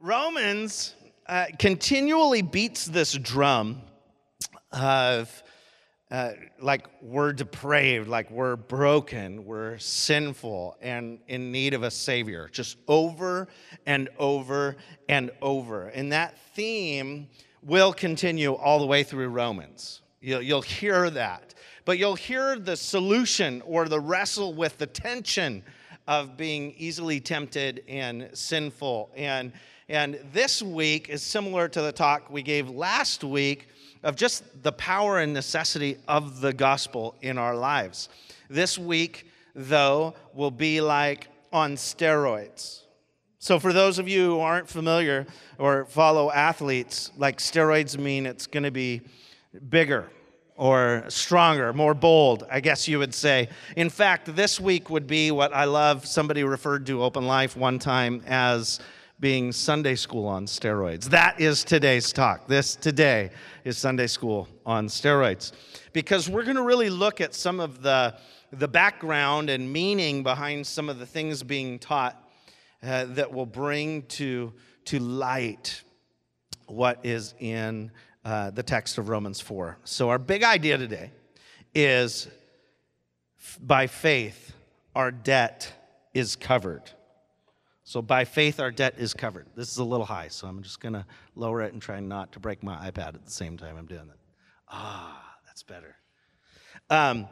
Romans uh, continually beats this drum of uh, like we're depraved, like we're broken, we're sinful, and in need of a Savior, just over and over and over. And that theme will continue all the way through Romans. You'll, you'll hear that. But you'll hear the solution or the wrestle with the tension of being easily tempted and sinful. And, and this week is similar to the talk we gave last week of just the power and necessity of the gospel in our lives. This week, though, will be like on steroids. So, for those of you who aren't familiar or follow athletes, like steroids mean it's going to be bigger or stronger, more bold, I guess you would say. In fact, this week would be what I love. Somebody referred to Open Life one time as being Sunday school on steroids. That is today's talk. This today is Sunday school on steroids. Because we're going to really look at some of the, the background and meaning behind some of the things being taught uh, that will bring to, to light what is in uh, the text of Romans 4. So, our big idea today is by faith, our debt is covered. So, by faith, our debt is covered. This is a little high, so I'm just going to lower it and try not to break my iPad at the same time I'm doing it. Ah, that's better. Um,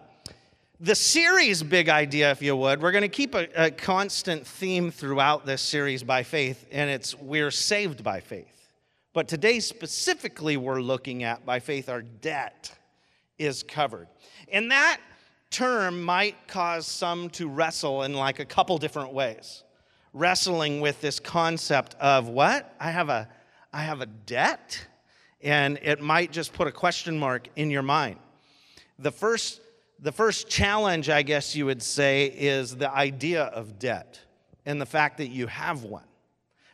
the series big idea, if you would, we're going to keep a, a constant theme throughout this series by faith, and it's we're saved by faith. But today, specifically, we're looking at by faith, our debt is covered. And that term might cause some to wrestle in like a couple different ways. Wrestling with this concept of what? I have a, I have a debt? And it might just put a question mark in your mind. The first, the first challenge, I guess you would say, is the idea of debt and the fact that you have one.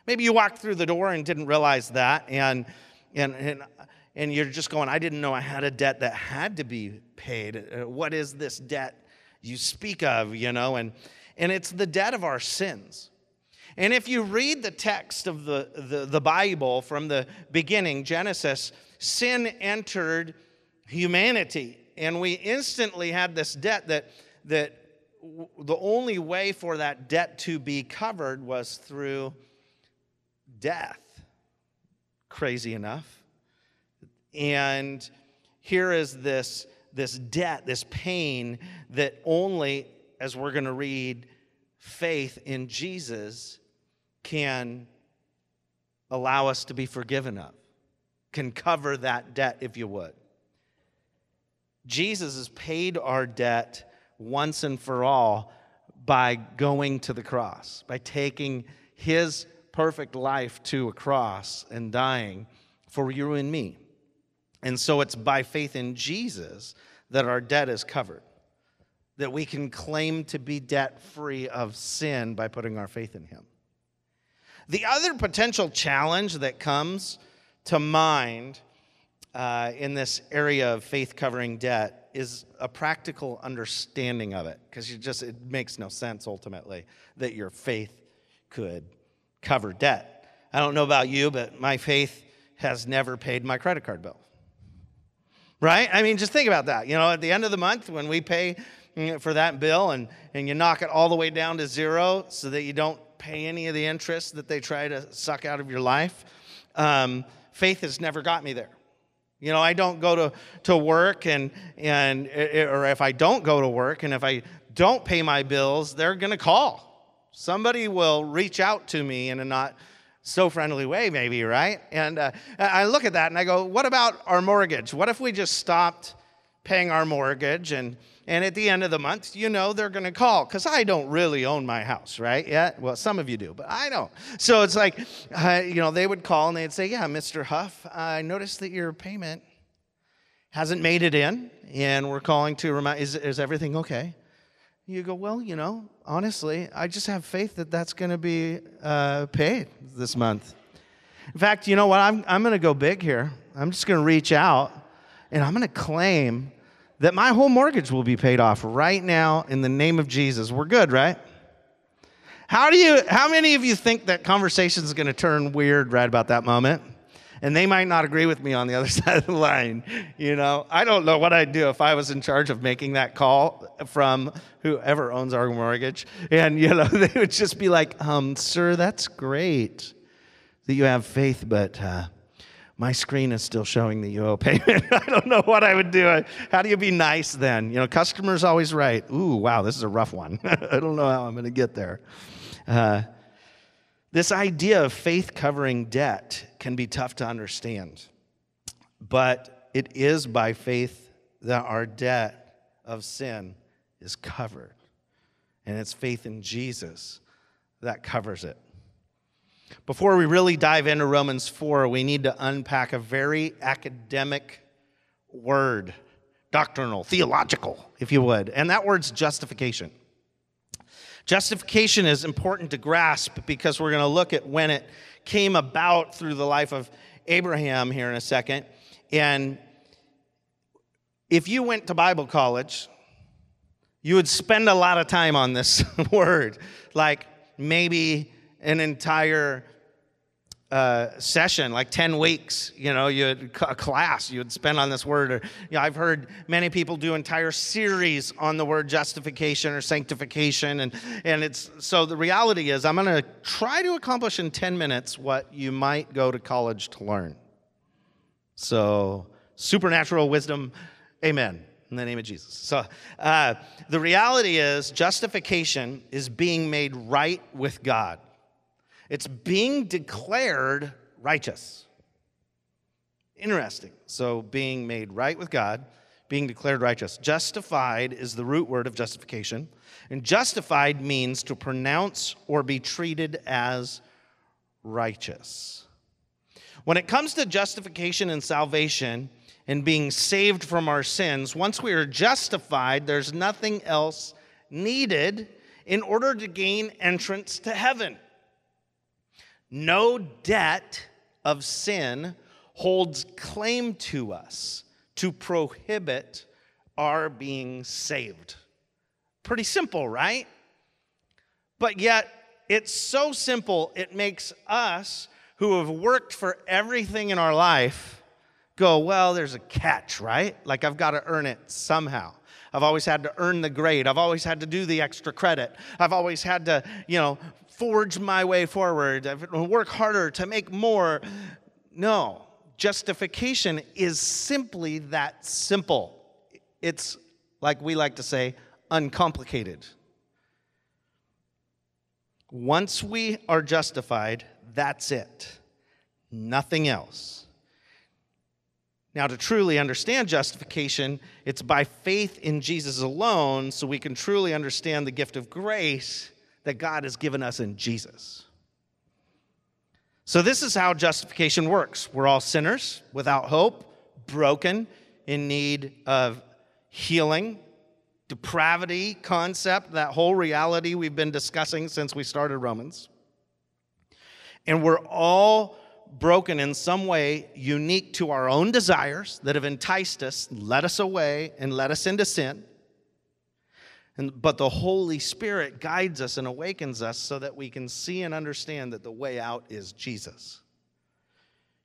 Maybe you walked through the door and didn't realize that, and, and, and, and you're just going, I didn't know I had a debt that had to be paid. Uh, what is this debt you speak of, you know? And, and it's the debt of our sins. And if you read the text of the, the, the Bible from the beginning, Genesis, sin entered humanity. And we instantly had this debt that, that the only way for that debt to be covered was through death. Crazy enough. And here is this, this debt, this pain that only, as we're going to read, faith in Jesus can allow us to be forgiven of, can cover that debt, if you would. Jesus has paid our debt once and for all by going to the cross, by taking his perfect life to a cross and dying for you and me. And so it's by faith in Jesus that our debt is covered, that we can claim to be debt free of sin by putting our faith in Him. The other potential challenge that comes to mind uh, in this area of faith covering debt is a practical understanding of it because you just it makes no sense ultimately that your faith could cover debt. I don't know about you, but my faith has never paid my credit card bill. Right? I mean, just think about that. You know, at the end of the month, when we pay mm, for that bill and, and you knock it all the way down to zero so that you don't pay any of the interest that they try to suck out of your life, um, faith has never got me there. You know, I don't go to, to work and, and, or if I don't go to work and if I don't pay my bills, they're going to call Somebody will reach out to me in a not so friendly way, maybe, right? And uh, I look at that and I go, what about our mortgage? What if we just stopped paying our mortgage and and at the end of the month, you know they're going to call because I don't really own my house, right? Yeah, well, some of you do, but I don't. So it's like, uh, you know, they would call and they'd say, "Yeah, Mr. Huff, I noticed that your payment hasn't made it in, and we're calling to remind. Is is everything okay?" You go, well, you know, honestly, I just have faith that that's going to be uh, paid this month. In fact, you know what? I'm, I'm going to go big here. I'm just going to reach out and I'm going to claim that my whole mortgage will be paid off right now in the name of Jesus. We're good, right? How do you how many of you think that conversation is going to turn weird right about that moment? And they might not agree with me on the other side of the line. You know, I don't know what I'd do if I was in charge of making that call from whoever owns our mortgage. And, you know, they would just be like, um, sir, that's great that you have faith, but uh, my screen is still showing that you payment. I don't know what I would do. How do you be nice then? You know, customer's always right. Ooh, wow, this is a rough one. I don't know how I'm going to get there. Uh, this idea of faith covering debt can be tough to understand, but it is by faith that our debt of sin is covered. And it's faith in Jesus that covers it. Before we really dive into Romans 4, we need to unpack a very academic word, doctrinal, theological, if you would, and that word's justification. Justification is important to grasp because we're going to look at when it came about through the life of Abraham here in a second. And if you went to Bible college, you would spend a lot of time on this word, like maybe an entire uh, session, like 10 weeks, you know, you a class you would spend on this word. Or, you know, I've heard many people do entire series on the word justification or sanctification. And, and it's so the reality is, I'm going to try to accomplish in 10 minutes what you might go to college to learn. So, supernatural wisdom, amen, in the name of Jesus. So, uh, the reality is, justification is being made right with God. It's being declared righteous. Interesting. So, being made right with God, being declared righteous. Justified is the root word of justification. And justified means to pronounce or be treated as righteous. When it comes to justification and salvation and being saved from our sins, once we are justified, there's nothing else needed in order to gain entrance to heaven. No debt of sin holds claim to us to prohibit our being saved. Pretty simple, right? But yet, it's so simple, it makes us who have worked for everything in our life go, well, there's a catch, right? Like I've got to earn it somehow. I've always had to earn the grade. I've always had to do the extra credit. I've always had to, you know, forge my way forward, work harder to make more. No, justification is simply that simple. It's, like we like to say, uncomplicated. Once we are justified, that's it. Nothing else. Now, to truly understand justification, it's by faith in Jesus alone, so we can truly understand the gift of grace that God has given us in Jesus. So, this is how justification works. We're all sinners without hope, broken, in need of healing, depravity concept, that whole reality we've been discussing since we started Romans. And we're all broken in some way unique to our own desires that have enticed us, led us away, and led us into sin. And, but the Holy Spirit guides us and awakens us so that we can see and understand that the way out is Jesus.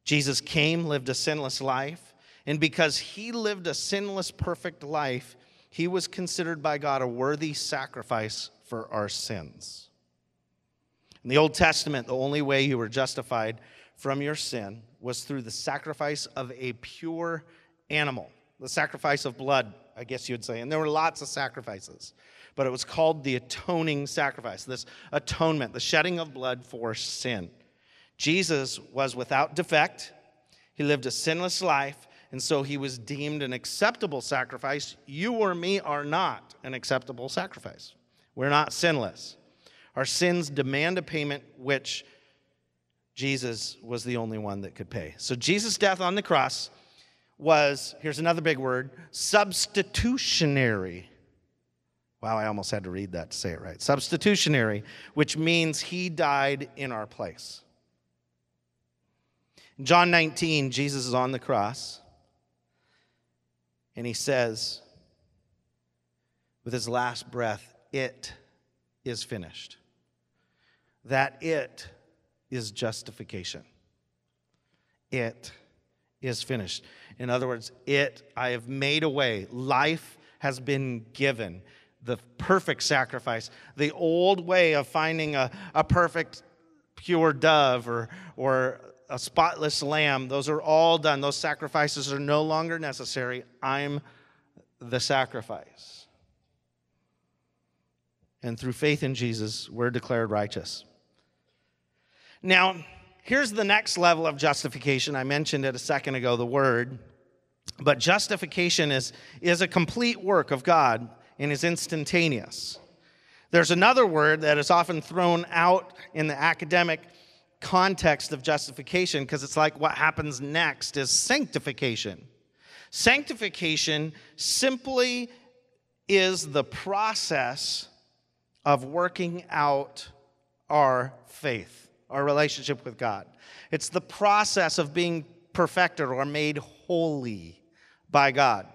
Jesus came, lived a sinless life, and because he lived a sinless, perfect life, he was considered by God a worthy sacrifice for our sins. In the Old Testament, the only way you were justified from your sin was through the sacrifice of a pure animal, the sacrifice of blood I guess you'd say. And there were lots of sacrifices, but it was called the atoning sacrifice, this atonement, the shedding of blood for sin. Jesus was without defect, he lived a sinless life, and so he was deemed an acceptable sacrifice. You or me are not an acceptable sacrifice. We're not sinless. Our sins demand a payment which Jesus was the only one that could pay. So Jesus' death on the cross was, here's another big word, substitutionary. Wow, I almost had to read that to say it right. Substitutionary, which means he died in our place. In John 19, Jesus is on the cross, and he says, with his last breath, It is finished. that it is justification. It is finished. In other words, it, I have made a way. Life has been given. The perfect sacrifice. The old way of finding a, a perfect, pure dove or, or a spotless lamb, those are all done. Those sacrifices are no longer necessary. I'm the sacrifice. And through faith in Jesus, we're declared righteous. Now, here's the next level of justification. I mentioned it a second ago, the word. But justification is, is a complete work of God and is instantaneous. There's another word that is often thrown out in the academic context of justification because it's like what happens next is sanctification. Sanctification simply is the process of working out our faith, our relationship with God. It's the process of being perfected or made holy by God.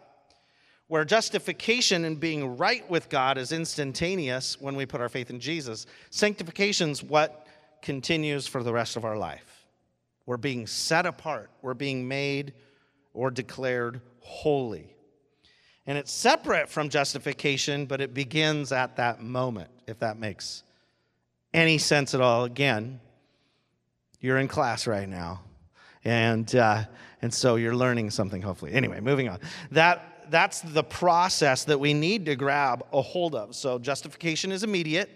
Where justification and being right with God is instantaneous when we put our faith in Jesus, sanctification is what continues for the rest of our life. We're being set apart, we're being made or declared holy. And it's separate from justification, but it begins at that moment, if that makes any sense at all. Again, you're in class right now. And, uh, and so you're learning something, hopefully. Anyway, moving on. That, that's the process that we need to grab a hold of. So justification is immediate.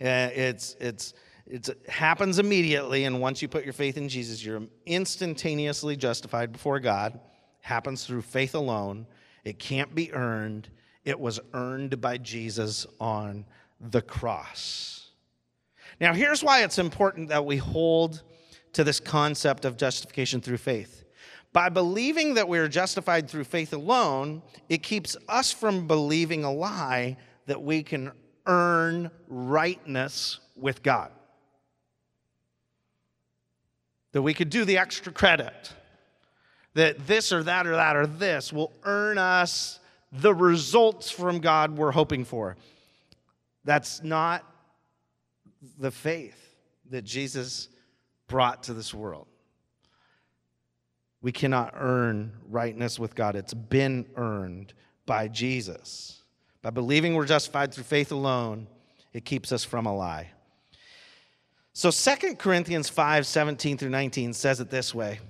Uh, it's, it's, it's, it happens immediately, and once you put your faith in Jesus, you're instantaneously justified before God. Happens through faith alone. It can't be earned. It was earned by Jesus on the cross. Now, here's why it's important that we hold to this concept of justification through faith. By believing that we are justified through faith alone, it keeps us from believing a lie that we can earn rightness with God. That we could do the extra credit. That this or that or that or this will earn us the results from God we're hoping for. That's not the faith that Jesus brought to this world. We cannot earn rightness with God, it's been earned by Jesus. By believing we're justified through faith alone, it keeps us from a lie. So 2 Corinthians 5 17 through 19 says it this way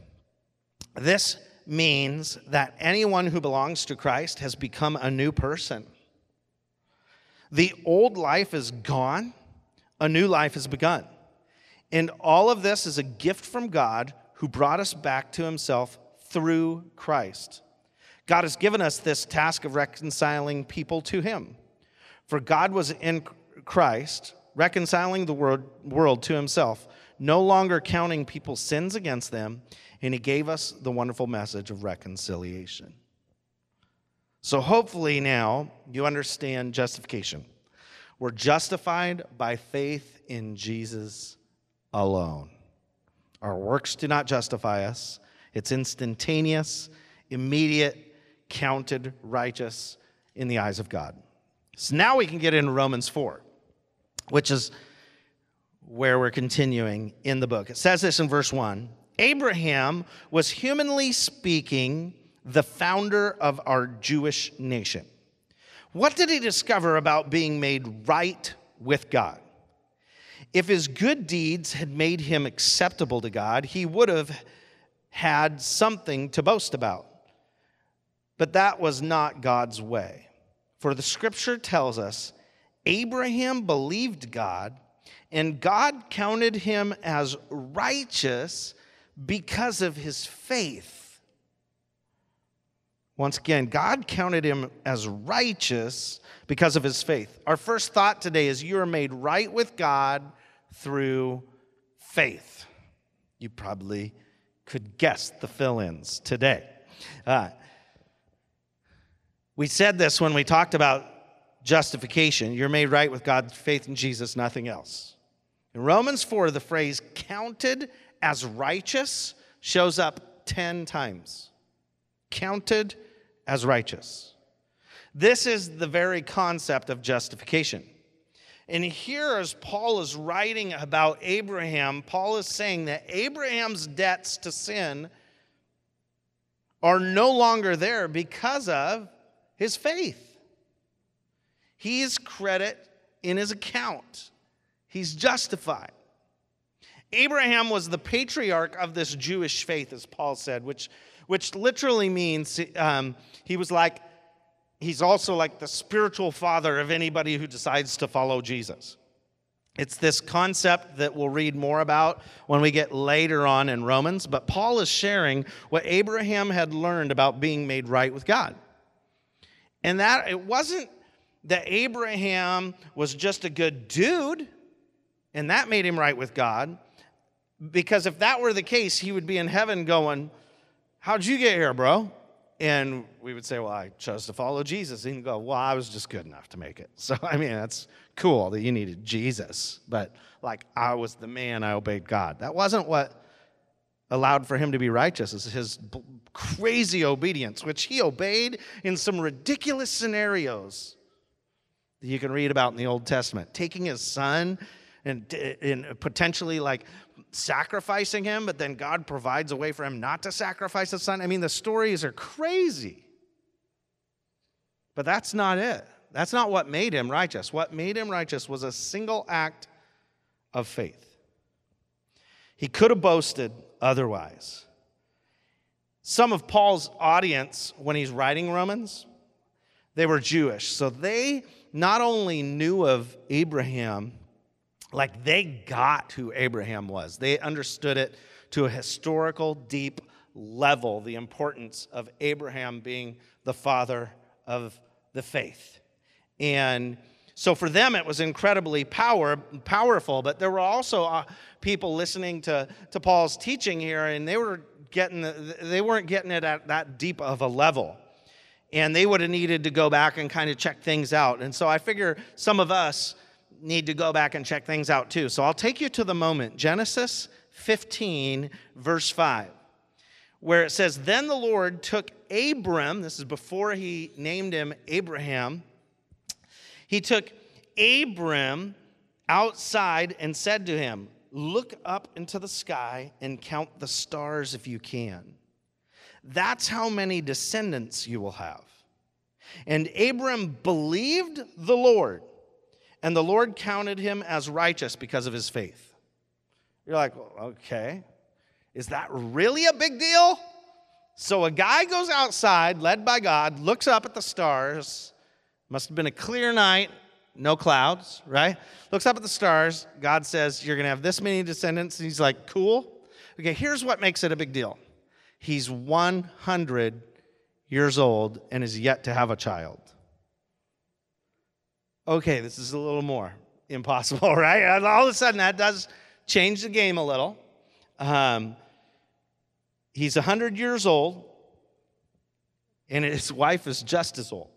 This means that anyone who belongs to Christ has become a new person. The old life is gone, a new life has begun. And all of this is a gift from God who brought us back to himself through Christ. God has given us this task of reconciling people to him. For God was in Christ reconciling the world, to himself, no longer counting people's sins against them, and he gave us the wonderful message of reconciliation. So, hopefully, now you understand justification. We're justified by faith in Jesus alone. Our works do not justify us, it's instantaneous, immediate, counted righteous in the eyes of God. So now we can get into Romans 4 which is where we're continuing in the book. It says this in verse 1 Abraham was humanly speaking the founder of our Jewish nation. What did he discover about being made right with God? If his good deeds had made him acceptable to God, he would have had something to boast about. But that was not God's way. For the scripture tells us Abraham believed God, and God counted him as righteous because of his faith. Once again, God counted him as righteous because of his faith. Our first thought today is you are made right with God through faith. You probably could guess the fill ins today. Uh, we said this when we talked about justification. You're made right with God's faith in Jesus, nothing else. In Romans 4, the phrase counted as righteous shows up 10 times. Counted as righteous. This is the very concept of justification. And here, as Paul is writing about Abraham, Paul is saying that Abraham's debts to sin are no longer there because of his faith. He's credit in his account, he's justified. Abraham was the patriarch of this Jewish faith, as Paul said, which, which literally means um, he was like, he's also like the spiritual father of anybody who decides to follow Jesus. It's this concept that we'll read more about when we get later on in Romans, but Paul is sharing what Abraham had learned about being made right with God. And that it wasn't that Abraham was just a good dude and that made him right with God. Because if that were the case, he would be in heaven going, How'd you get here, bro? And we would say, Well, I chose to follow Jesus. And he'd go, Well, I was just good enough to make it. So, I mean, that's cool that you needed Jesus. But like, I was the man, I obeyed God. That wasn't what allowed for him to be righteous, is his crazy obedience, which he obeyed in some ridiculous scenarios that you can read about in the Old Testament. Taking his son and, and potentially like sacrificing him, but then God provides a way for him not to sacrifice his son. I mean, the stories are crazy. But that's not it. That's not what made him righteous. What made him righteous was a single act of faith. He could have boasted otherwise. Some of Paul's audience, when he's writing Romans, they were Jewish. So they not only knew of Abraham, like they got who Abraham was, they understood it to a historical, deep level the importance of Abraham being the father of the faith. And so for them, it was incredibly power, powerful, but there were also uh, people listening to, to Paul's teaching here, and they, were getting the, they weren't getting it at that deep of a level and they would have needed to go back and kind of check things out. And so I figure some of us need to go back and check things out too. So I'll take you to the moment Genesis 15, verse 5, where it says, Then the Lord took Abram, this is before he named him Abraham, he took Abram outside and said to him, Look up into the sky and count the stars if you can. That's how many descendants you will have. And Abram believed the Lord, and the Lord counted him as righteous because of his faith. You're like, okay, is that really a big deal? So a guy goes outside, led by God, looks up at the stars. Must have been a clear night, no clouds, right? Looks up at the stars. God says, You're going to have this many descendants. And he's like, Cool. Okay, here's what makes it a big deal He's 100 years old and is yet to have a child. Okay, this is a little more impossible, right? And all of a sudden, that does change the game a little. Um, he's 100 years old, and his wife is just as old.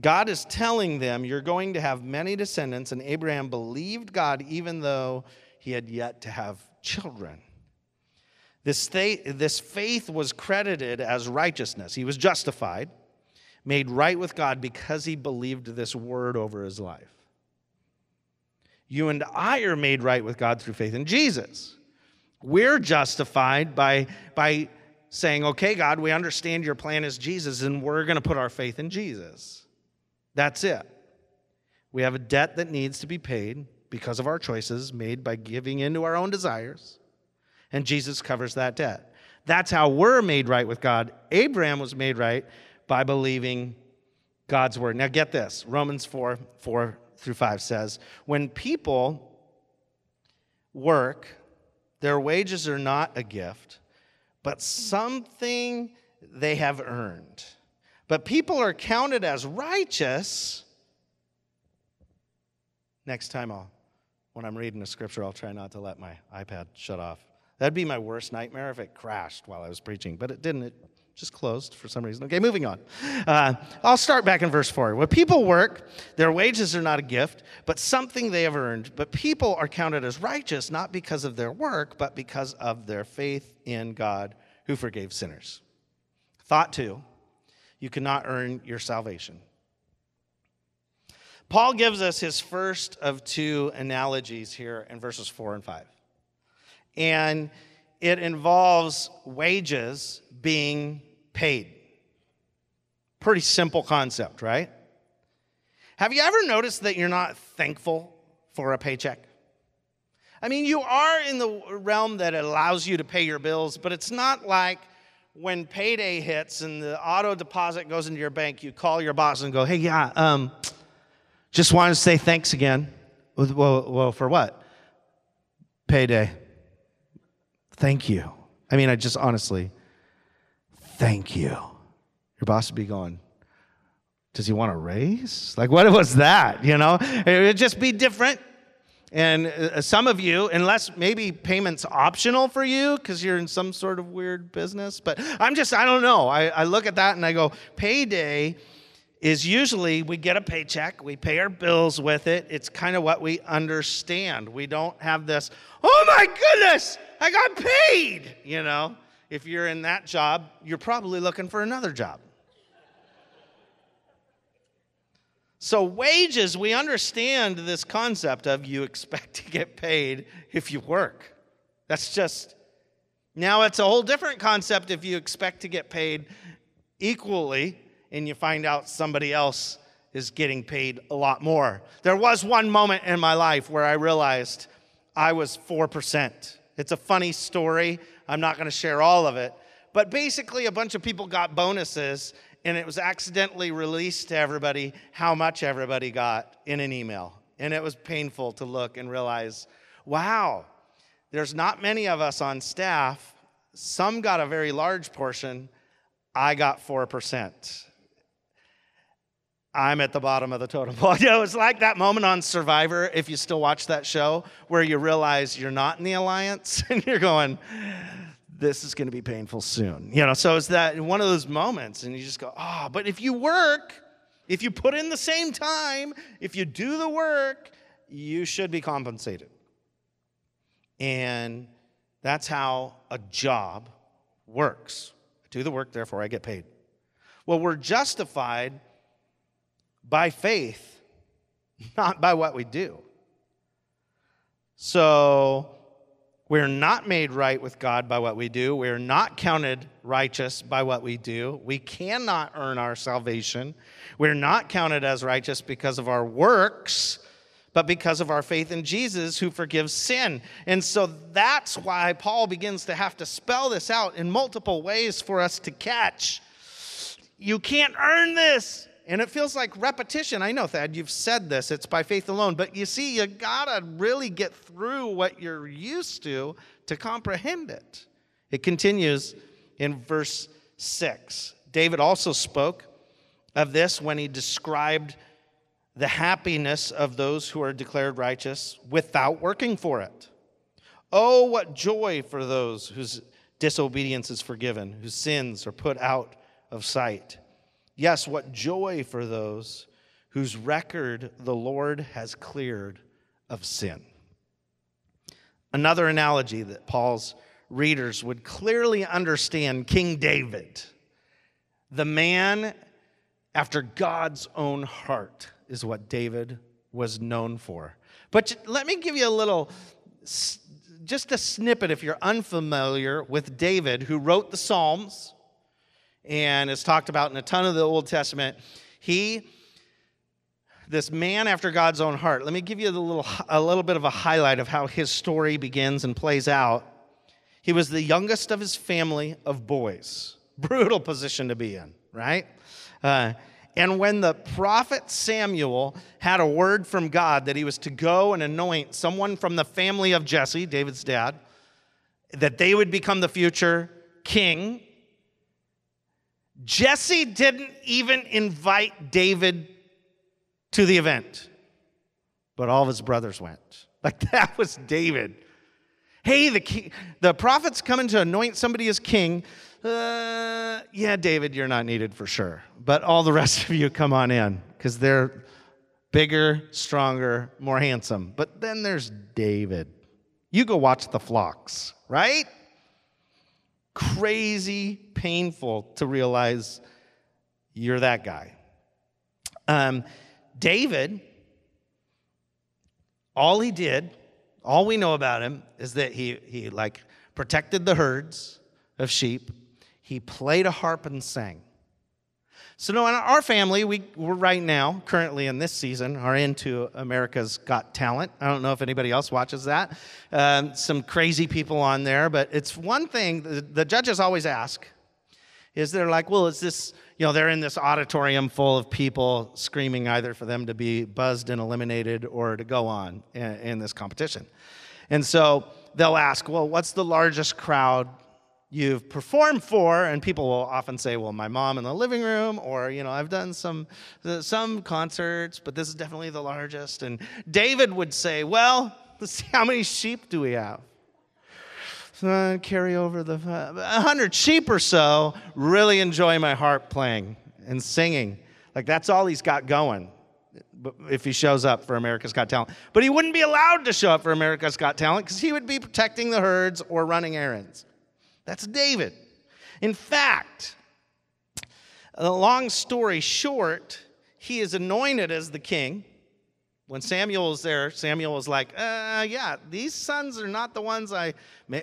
God is telling them, You're going to have many descendants, and Abraham believed God even though he had yet to have children. This faith, this faith was credited as righteousness. He was justified, made right with God because he believed this word over his life. You and I are made right with God through faith in Jesus. We're justified by, by saying, okay, God, we understand your plan is Jesus, and we're going to put our faith in Jesus. That's it. We have a debt that needs to be paid because of our choices made by giving into our own desires and Jesus covers that debt. That's how we're made right with God. Abraham was made right by believing God's word. Now, get this Romans 4 4 through 5 says, When people work, their wages are not a gift, but something they have earned. But people are counted as righteous. Next time I'll when I'm reading a scripture, I'll try not to let my iPad shut off. That'd be my worst nightmare if it crashed while I was preaching, but it didn't. It just closed for some reason. Okay, moving on. Uh, I'll start back in verse 4. When people work, their wages are not a gift, but something they have earned. But people are counted as righteous not because of their work, but because of their faith in God who forgave sinners. Thought two, you cannot earn your salvation. Paul gives us his first of two analogies here in verses four and five. And it involves wages being paid. Pretty simple concept, right? Have you ever noticed that you're not thankful for a paycheck? I mean, you are in the realm that allows you to pay your bills, but it's not like when payday hits and the auto deposit goes into your bank, you call your boss and go, hey, yeah, um, just wanted to say thanks again. Well, well, for what? Payday. Thank you. I mean, I just honestly, thank you. Your boss would be going, does he want a raise? Like, what was that? You know, it would just be different. And uh, some of you, unless maybe payment's optional for you because you're in some sort of weird business, but I'm just, I don't know. I, I look at that and I go, payday is usually we get a paycheck, we pay our bills with it. It's kind of what we understand. We don't have this, oh my goodness, I got paid. You know, if you're in that job, you're probably looking for another job. So, wages, we understand this concept of you expect to get paid if you work. That's just, now it's a whole different concept if you expect to get paid equally and you find out somebody else is getting paid a lot more. There was one moment in my life where I realized I was 4%. It's a funny story. I'm not going to share all of it. But basically, a bunch of people got bonuses, and it was accidentally released to everybody how much everybody got in an email. And it was painful to look and realize, wow, there's not many of us on staff. Some got a very large portion. I got 4%. I'm at the bottom of the totem pole. You know, it's like that moment on Survivor, if you still watch that show, where you realize you're not in the alliance and you're going, this is going to be painful soon. You know, so it's that one of those moments, and you just go, oh, but if you work, if you put in the same time, if you do the work, you should be compensated. And that's how a job works. I do the work, therefore I get paid. Well, we're justified by faith, not by what we do. So we're not made right with God by what we do. We're not counted righteous by what we do. We cannot earn our salvation. We're not counted as righteous because of our works, but because of our faith in Jesus who forgives sin. And so that's why Paul begins to have to spell this out in multiple ways for us to catch. You can't earn this. And it feels like repetition. I know, Thad, you've said this, it's by faith alone. But you see, you gotta really get through what you're used to to comprehend it. It continues in verse 6. David also spoke of this when he described the happiness of those who are declared righteous without working for it. Oh, what joy for those whose disobedience is forgiven, whose sins are put out of sight. Yes, what joy for those whose record the Lord has cleared of sin. Another analogy that Paul's readers would clearly understand King David, the man after God's own heart, is what David was known for. But let me give you a little, just a snippet if you're unfamiliar with David, who wrote the Psalms and is talked about in a ton of the Old Testament. He, this man after God's own heart, let me give you a little, a little bit of a highlight of how his story begins and plays out. He was the youngest of his family of boys. Brutal position to be in, right? Uh, and when the prophet Samuel had a word from God that he was to go and anoint someone from the family of Jesse, David's dad, that they would become the future king Jesse didn't even invite David to the event, but all of his brothers went. Like that was David. Hey, the, king, the prophet's coming to anoint somebody as king. Uh, yeah, David, you're not needed for sure. But all the rest of you come on in because they're bigger, stronger, more handsome. But then there's David. You go watch the flocks, right? crazy painful to realize you're that guy. Um, David, all he did, all we know about him is that he, he like protected the herds of sheep. He played a harp and sang. So, no, in our family, we, we're right now, currently in this season, are into America's Got Talent. I don't know if anybody else watches that. Um, some crazy people on there, but it's one thing the, the judges always ask is they're like, well, is this, you know, they're in this auditorium full of people screaming either for them to be buzzed and eliminated or to go on in, in this competition. And so they'll ask, well, what's the largest crowd you've performed for and people will often say well my mom in the living room or you know i've done some some concerts but this is definitely the largest and david would say well let's see how many sheep do we have so I carry over the uh, 100 sheep or so really enjoy my harp playing and singing like that's all he's got going if he shows up for America's Got Talent. But he wouldn't be allowed to show up for America's Got Talent because he would be protecting the herds or running errands. That's David. In fact, a long story short, he is anointed as the king. When Samuel was there, Samuel was like, uh, yeah, these sons are not the ones I, I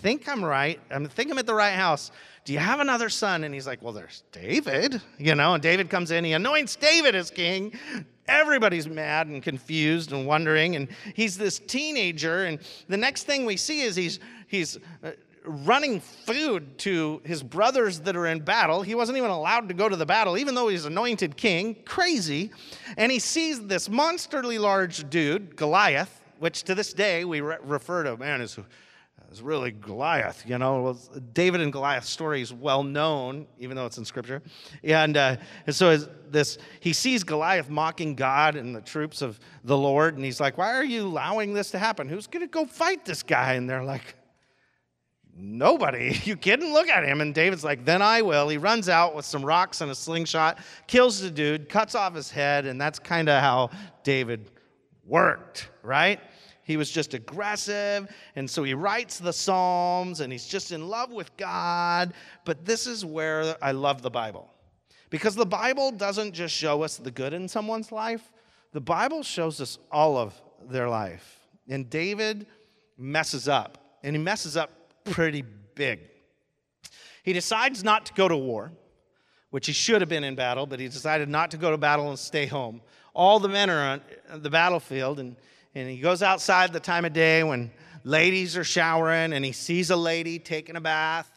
think I'm right. I think I'm at the right house. Do you have another son? And he's like, well, there's David, you know, and David comes in, he anoints David as king. Everybody's mad and confused and wondering, and he's this teenager. And the next thing we see is he's he's uh, running food to his brothers that are in battle. He wasn't even allowed to go to the battle, even though he's anointed king. Crazy. And he sees this monsterly large dude, Goliath, which to this day we re- refer to, man, is is really Goliath. You know, David and Goliath's story is well known, even though it's in Scripture. And, uh, and so this, he sees Goliath mocking God and the troops of the Lord, and he's like, "Why are you allowing this to happen? Who's going to go fight this guy?" And they're like, Nobody. You kidding? Look at him. And David's like, Then I will. He runs out with some rocks and a slingshot, kills the dude, cuts off his head, and that's kind of how David worked, right? He was just aggressive. And so he writes the Psalms and he's just in love with God. But this is where I love the Bible. Because the Bible doesn't just show us the good in someone's life, the Bible shows us all of their life. And David messes up. And he messes up pretty big. He decides not to go to war, which he should have been in battle, but he decided not to go to battle and stay home. All the men are on the battlefield, and, and he goes outside the time of day when ladies are showering, and he sees a lady taking a bath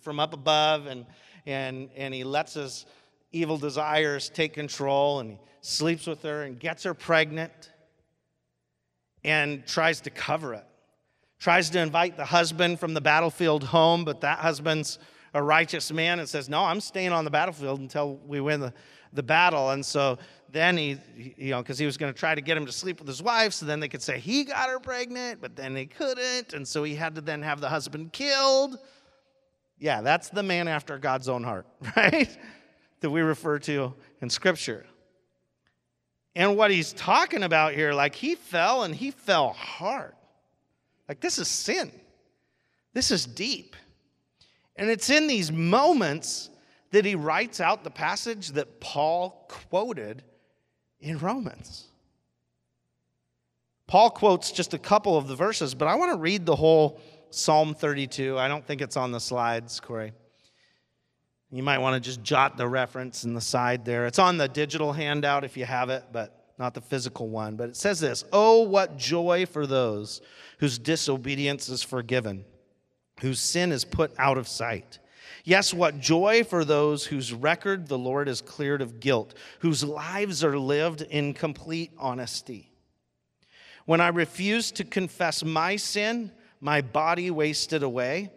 from up above, and, and, and he lets his evil desires take control, and he sleeps with her and gets her pregnant and tries to cover it tries to invite the husband from the battlefield home, but that husband's a righteous man and says, No, I'm staying on the battlefield until we win the, the battle. And so then he, you know, because he was going to try to get him to sleep with his wife, so then they could say he got her pregnant, but then they couldn't. And so he had to then have the husband killed. Yeah, that's the man after God's own heart, right? that we refer to in Scripture. And what he's talking about here, like he fell and he fell hard. Like, this is sin. This is deep. And it's in these moments that he writes out the passage that Paul quoted in Romans. Paul quotes just a couple of the verses, but I want to read the whole Psalm 32. I don't think it's on the slides, Corey. You might want to just jot the reference in the side there. It's on the digital handout if you have it, but not the physical one. But it says this Oh, what joy for those whose disobedience is forgiven, whose sin is put out of sight. Yes, what joy for those whose record the Lord has cleared of guilt, whose lives are lived in complete honesty. When I refused to confess my sin, my body wasted away,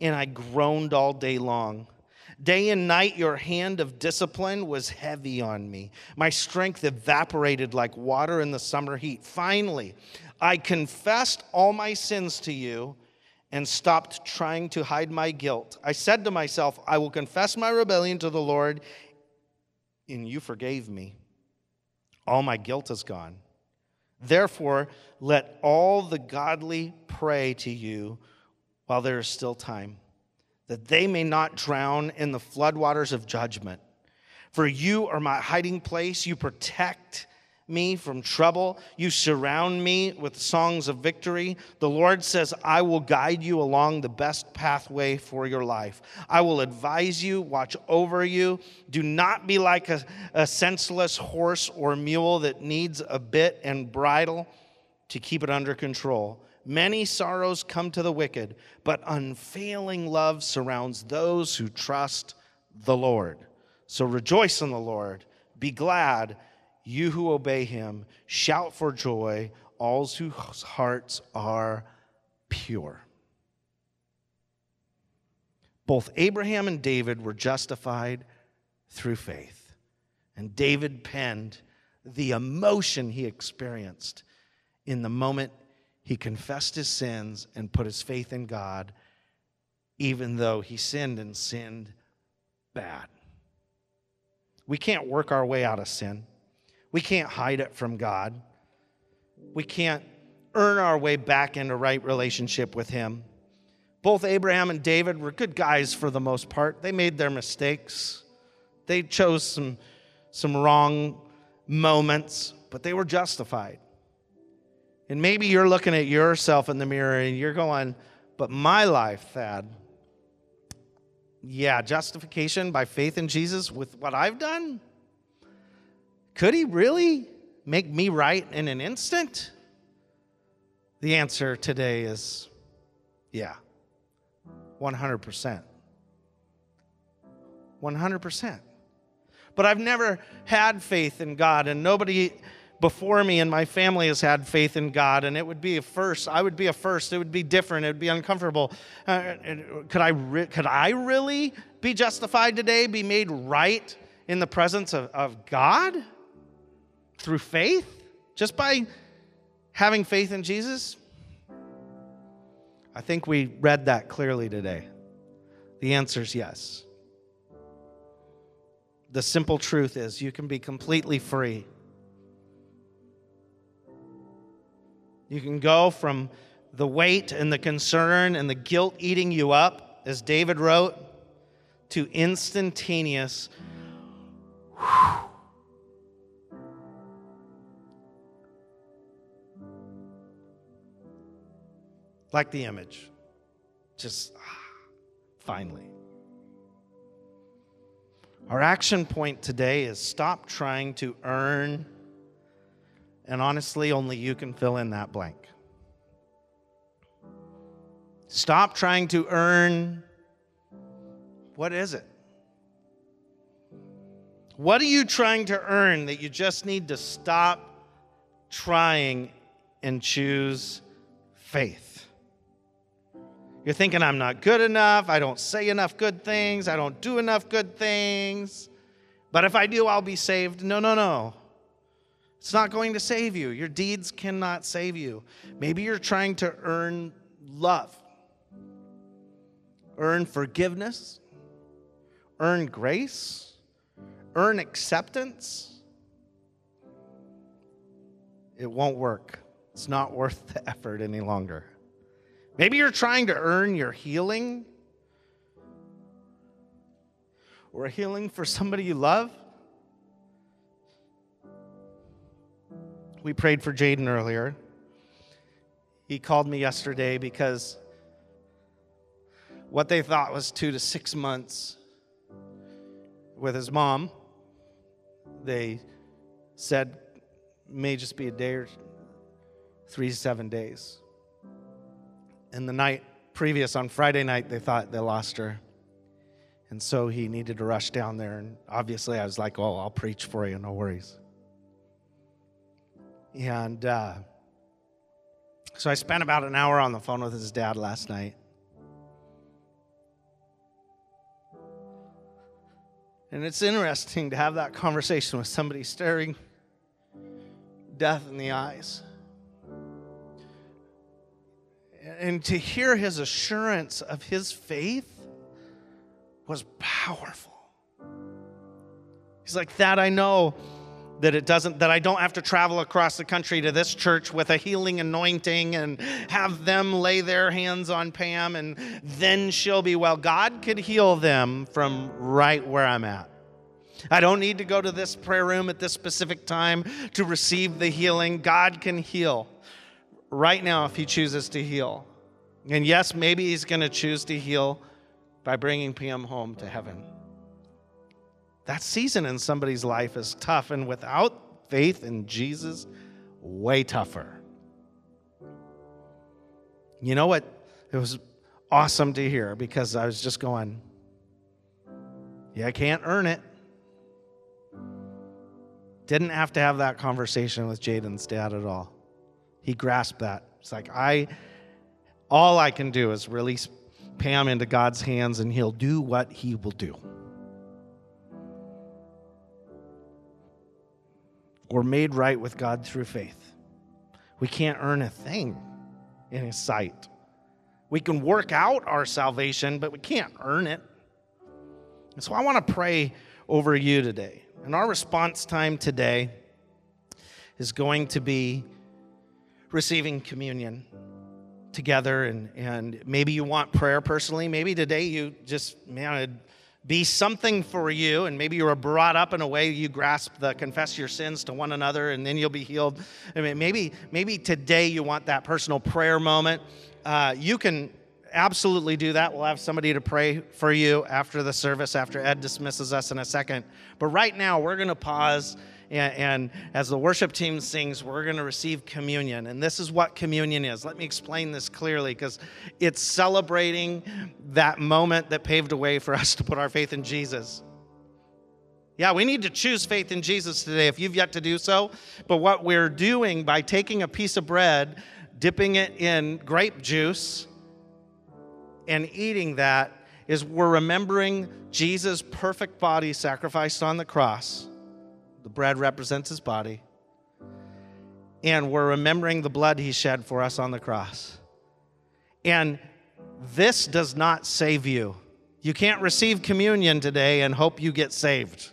and I groaned all day long. Day and night, your hand of discipline was heavy on me. My strength evaporated like water in the summer heat. Finally, I confessed all my sins to you and stopped trying to hide my guilt. I said to myself, I will confess my rebellion to the Lord, and you forgave me. All my guilt is gone. Therefore, let all the godly pray to you while there is still time, that they may not drown in the floodwaters of judgment. For you are my hiding place, you protect me from trouble. You surround me with songs of victory. The Lord says, I will guide you along the best pathway for your life. I will advise you, watch over you. Do not be like a, a senseless horse or mule that needs a bit and bridle to keep it under control. Many sorrows come to the wicked, but unfailing love surrounds those who trust the Lord. So rejoice in the Lord. Be glad you who obey him, shout for joy, all whose hearts are pure. Both Abraham and David were justified through faith. And David penned the emotion he experienced in the moment he confessed his sins and put his faith in God, even though he sinned and sinned bad. We can't work our way out of sin. We can't hide it from God. We can't earn our way back into right relationship with Him. Both Abraham and David were good guys for the most part. They made their mistakes, they chose some, some wrong moments, but they were justified. And maybe you're looking at yourself in the mirror and you're going, but my life, Thad, yeah, justification by faith in Jesus with what I've done? Could he really make me right in an instant? The answer today is yeah, 100%. 100%. But I've never had faith in God, and nobody before me and my family has had faith in God, and it would be a first. I would be a first. It would be different. It would be uncomfortable. Uh, could I? Re- could I really be justified today? Be made right in the presence of, of God? Through faith? Just by having faith in Jesus? I think we read that clearly today. The answer is yes. The simple truth is you can be completely free. You can go from the weight and the concern and the guilt eating you up, as David wrote, to instantaneous. Like the image. Just ah, finally. Our action point today is stop trying to earn, and honestly, only you can fill in that blank. Stop trying to earn. What is it? What are you trying to earn that you just need to stop trying and choose faith? You're thinking, I'm not good enough. I don't say enough good things. I don't do enough good things. But if I do, I'll be saved. No, no, no. It's not going to save you. Your deeds cannot save you. Maybe you're trying to earn love, earn forgiveness, earn grace, earn acceptance. It won't work. It's not worth the effort any longer. Maybe you're trying to earn your healing or healing for somebody you love. We prayed for Jaden earlier. He called me yesterday because what they thought was two to six months with his mom, they said may just be a day or three to seven days. And the night previous, on Friday night, they thought they lost her. And so he needed to rush down there. And obviously, I was like, well, I'll preach for you, no worries. And uh, so I spent about an hour on the phone with his dad last night. And it's interesting to have that conversation with somebody staring death in the eyes and to hear his assurance of his faith was powerful. He's like, That I know that it doesn't that I don't have to travel across the country to this church with a healing anointing and have them lay their hands on Pam and then she'll be well. God could heal them from right where I'm at. I don't need to go to this prayer room at this specific time to receive the healing. God can heal right now if He chooses to heal. And yes, maybe He's going to choose to heal by bringing Pam home to heaven. That season in somebody's life is tough, and without faith in Jesus, way tougher. You know what? It was awesome to hear because I was just going, yeah, I can't earn it. Didn't have to have that conversation with Jaden's dad at all. He grasped that. It's like, I, all I can do is release Pam into God's hands and he'll do what he will do. We're made right with God through faith. We can't earn a thing in his sight. We can work out our salvation, but we can't earn it. And so I want to pray over you today. And our response time today is going to be receiving communion together. And, and maybe you want prayer personally. Maybe today you just, man, be something for you. And maybe you were brought up in a way you grasp the confess your sins to one another and then you'll be healed. I mean, maybe, maybe today you want that personal prayer moment. Uh, you can absolutely do that. We'll have somebody to pray for you after the service, after Ed dismisses us in a second. But right now, we're going to pause. And, and, as the worship team sings, we're going to receive communion. And this is what communion is. Let me explain this clearly because it's celebrating that moment that paved a way for us to put our faith in Jesus. Yeah, we need to choose faith in Jesus today if you've yet to do so. But what we're doing by taking a piece of bread, dipping it in grape juice, and eating that is we're remembering Jesus' perfect body sacrificed on the cross. The bread represents his body. And we're remembering the blood he shed for us on the cross. And this does not save you. You can't receive communion today and hope you get saved.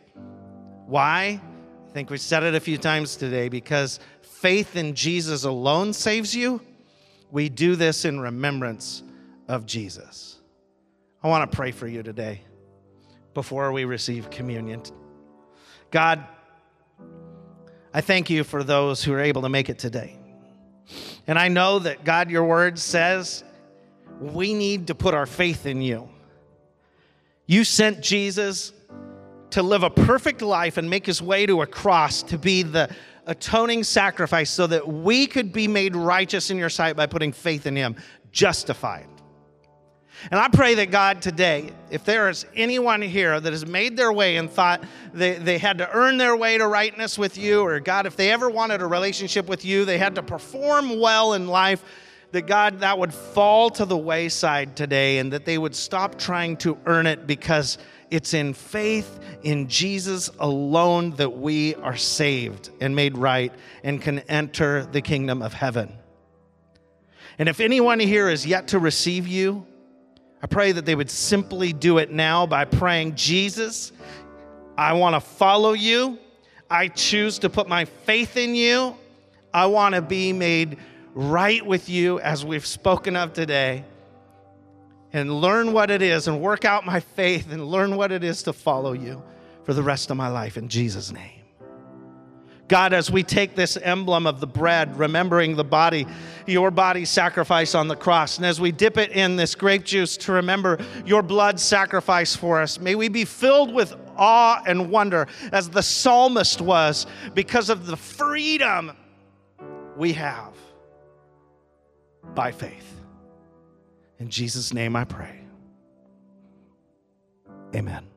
Why? I think we said it a few times today because faith in Jesus alone saves you. We do this in remembrance of Jesus. I want to pray for you today before we receive communion. God, I thank you for those who are able to make it today. And I know that, God, your word says we need to put our faith in you. You sent Jesus to live a perfect life and make his way to a cross to be the atoning sacrifice so that we could be made righteous in your sight by putting faith in him, justified. And I pray that God today, if there is anyone here that has made their way and thought they, they had to earn their way to rightness with you, or God, if they ever wanted a relationship with you, they had to perform well in life, that God, that would fall to the wayside today and that they would stop trying to earn it because it's in faith in Jesus alone that we are saved and made right and can enter the kingdom of heaven. And if anyone here is yet to receive you, I pray that they would simply do it now by praying, Jesus, I want to follow you. I choose to put my faith in you. I want to be made right with you as we've spoken of today and learn what it is and work out my faith and learn what it is to follow you for the rest of my life in Jesus' name. God, as we take this emblem of the bread, remembering the body, your body sacrifice on the cross, and as we dip it in this grape juice to remember your blood sacrifice for us, may we be filled with awe and wonder as the psalmist was because of the freedom we have by faith. In Jesus' name I pray. Amen.